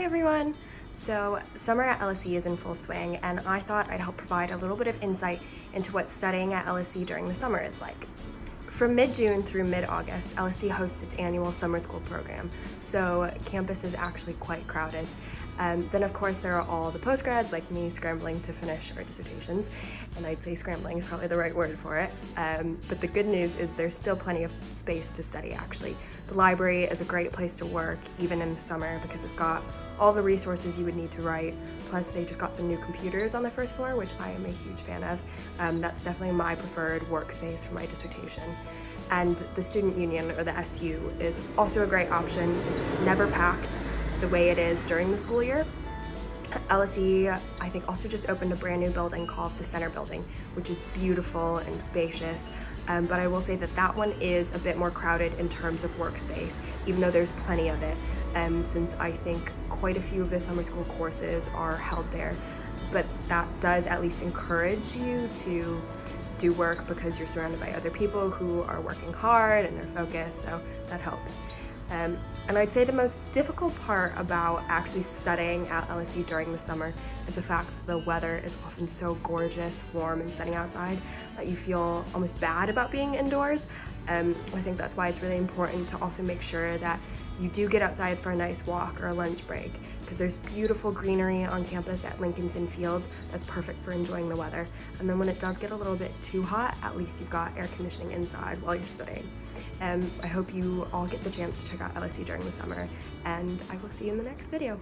Hi everyone! So summer at LSE is in full swing and I thought I'd help provide a little bit of insight into what studying at LSE during the summer is like. From mid-June through mid-August, LSE hosts its annual summer school program, so campus is actually quite crowded. Um, then of course there are all the postgrads like me scrambling to finish our dissertations, and I'd say scrambling is probably the right word for it. Um, but the good news is there's still plenty of space to study actually. The library is a great place to work even in the summer because it's got all the resources you would need to write, plus they just got some new computers on the first floor, which I am a huge fan of. Um, that's definitely my preferred workspace for my dissertation. And the Student Union, or the SU, is also a great option since it's never packed the way it is during the school year. LSE, I think, also just opened a brand new building called the Center Building, which is beautiful and spacious. Um, but I will say that that one is a bit more crowded in terms of workspace, even though there's plenty of it, um, since I think quite a few of the summer school courses are held there. But that does at least encourage you to do work because you're surrounded by other people who are working hard and they're focused, so that helps. Um, and I'd say the most difficult part about actually studying at LSE during the summer is the fact that the weather is often so gorgeous, warm, and sunny outside that you feel almost bad about being indoors. Um, I think that's why it's really important to also make sure that you do get outside for a nice walk or a lunch break because there's beautiful greenery on campus at Lincoln's Inn Fields that's perfect for enjoying the weather. And then when it does get a little bit too hot, at least you've got air conditioning inside while you're studying. Um, I hope you all get the chance to check out LSE during the summer, and I will see you in the next video.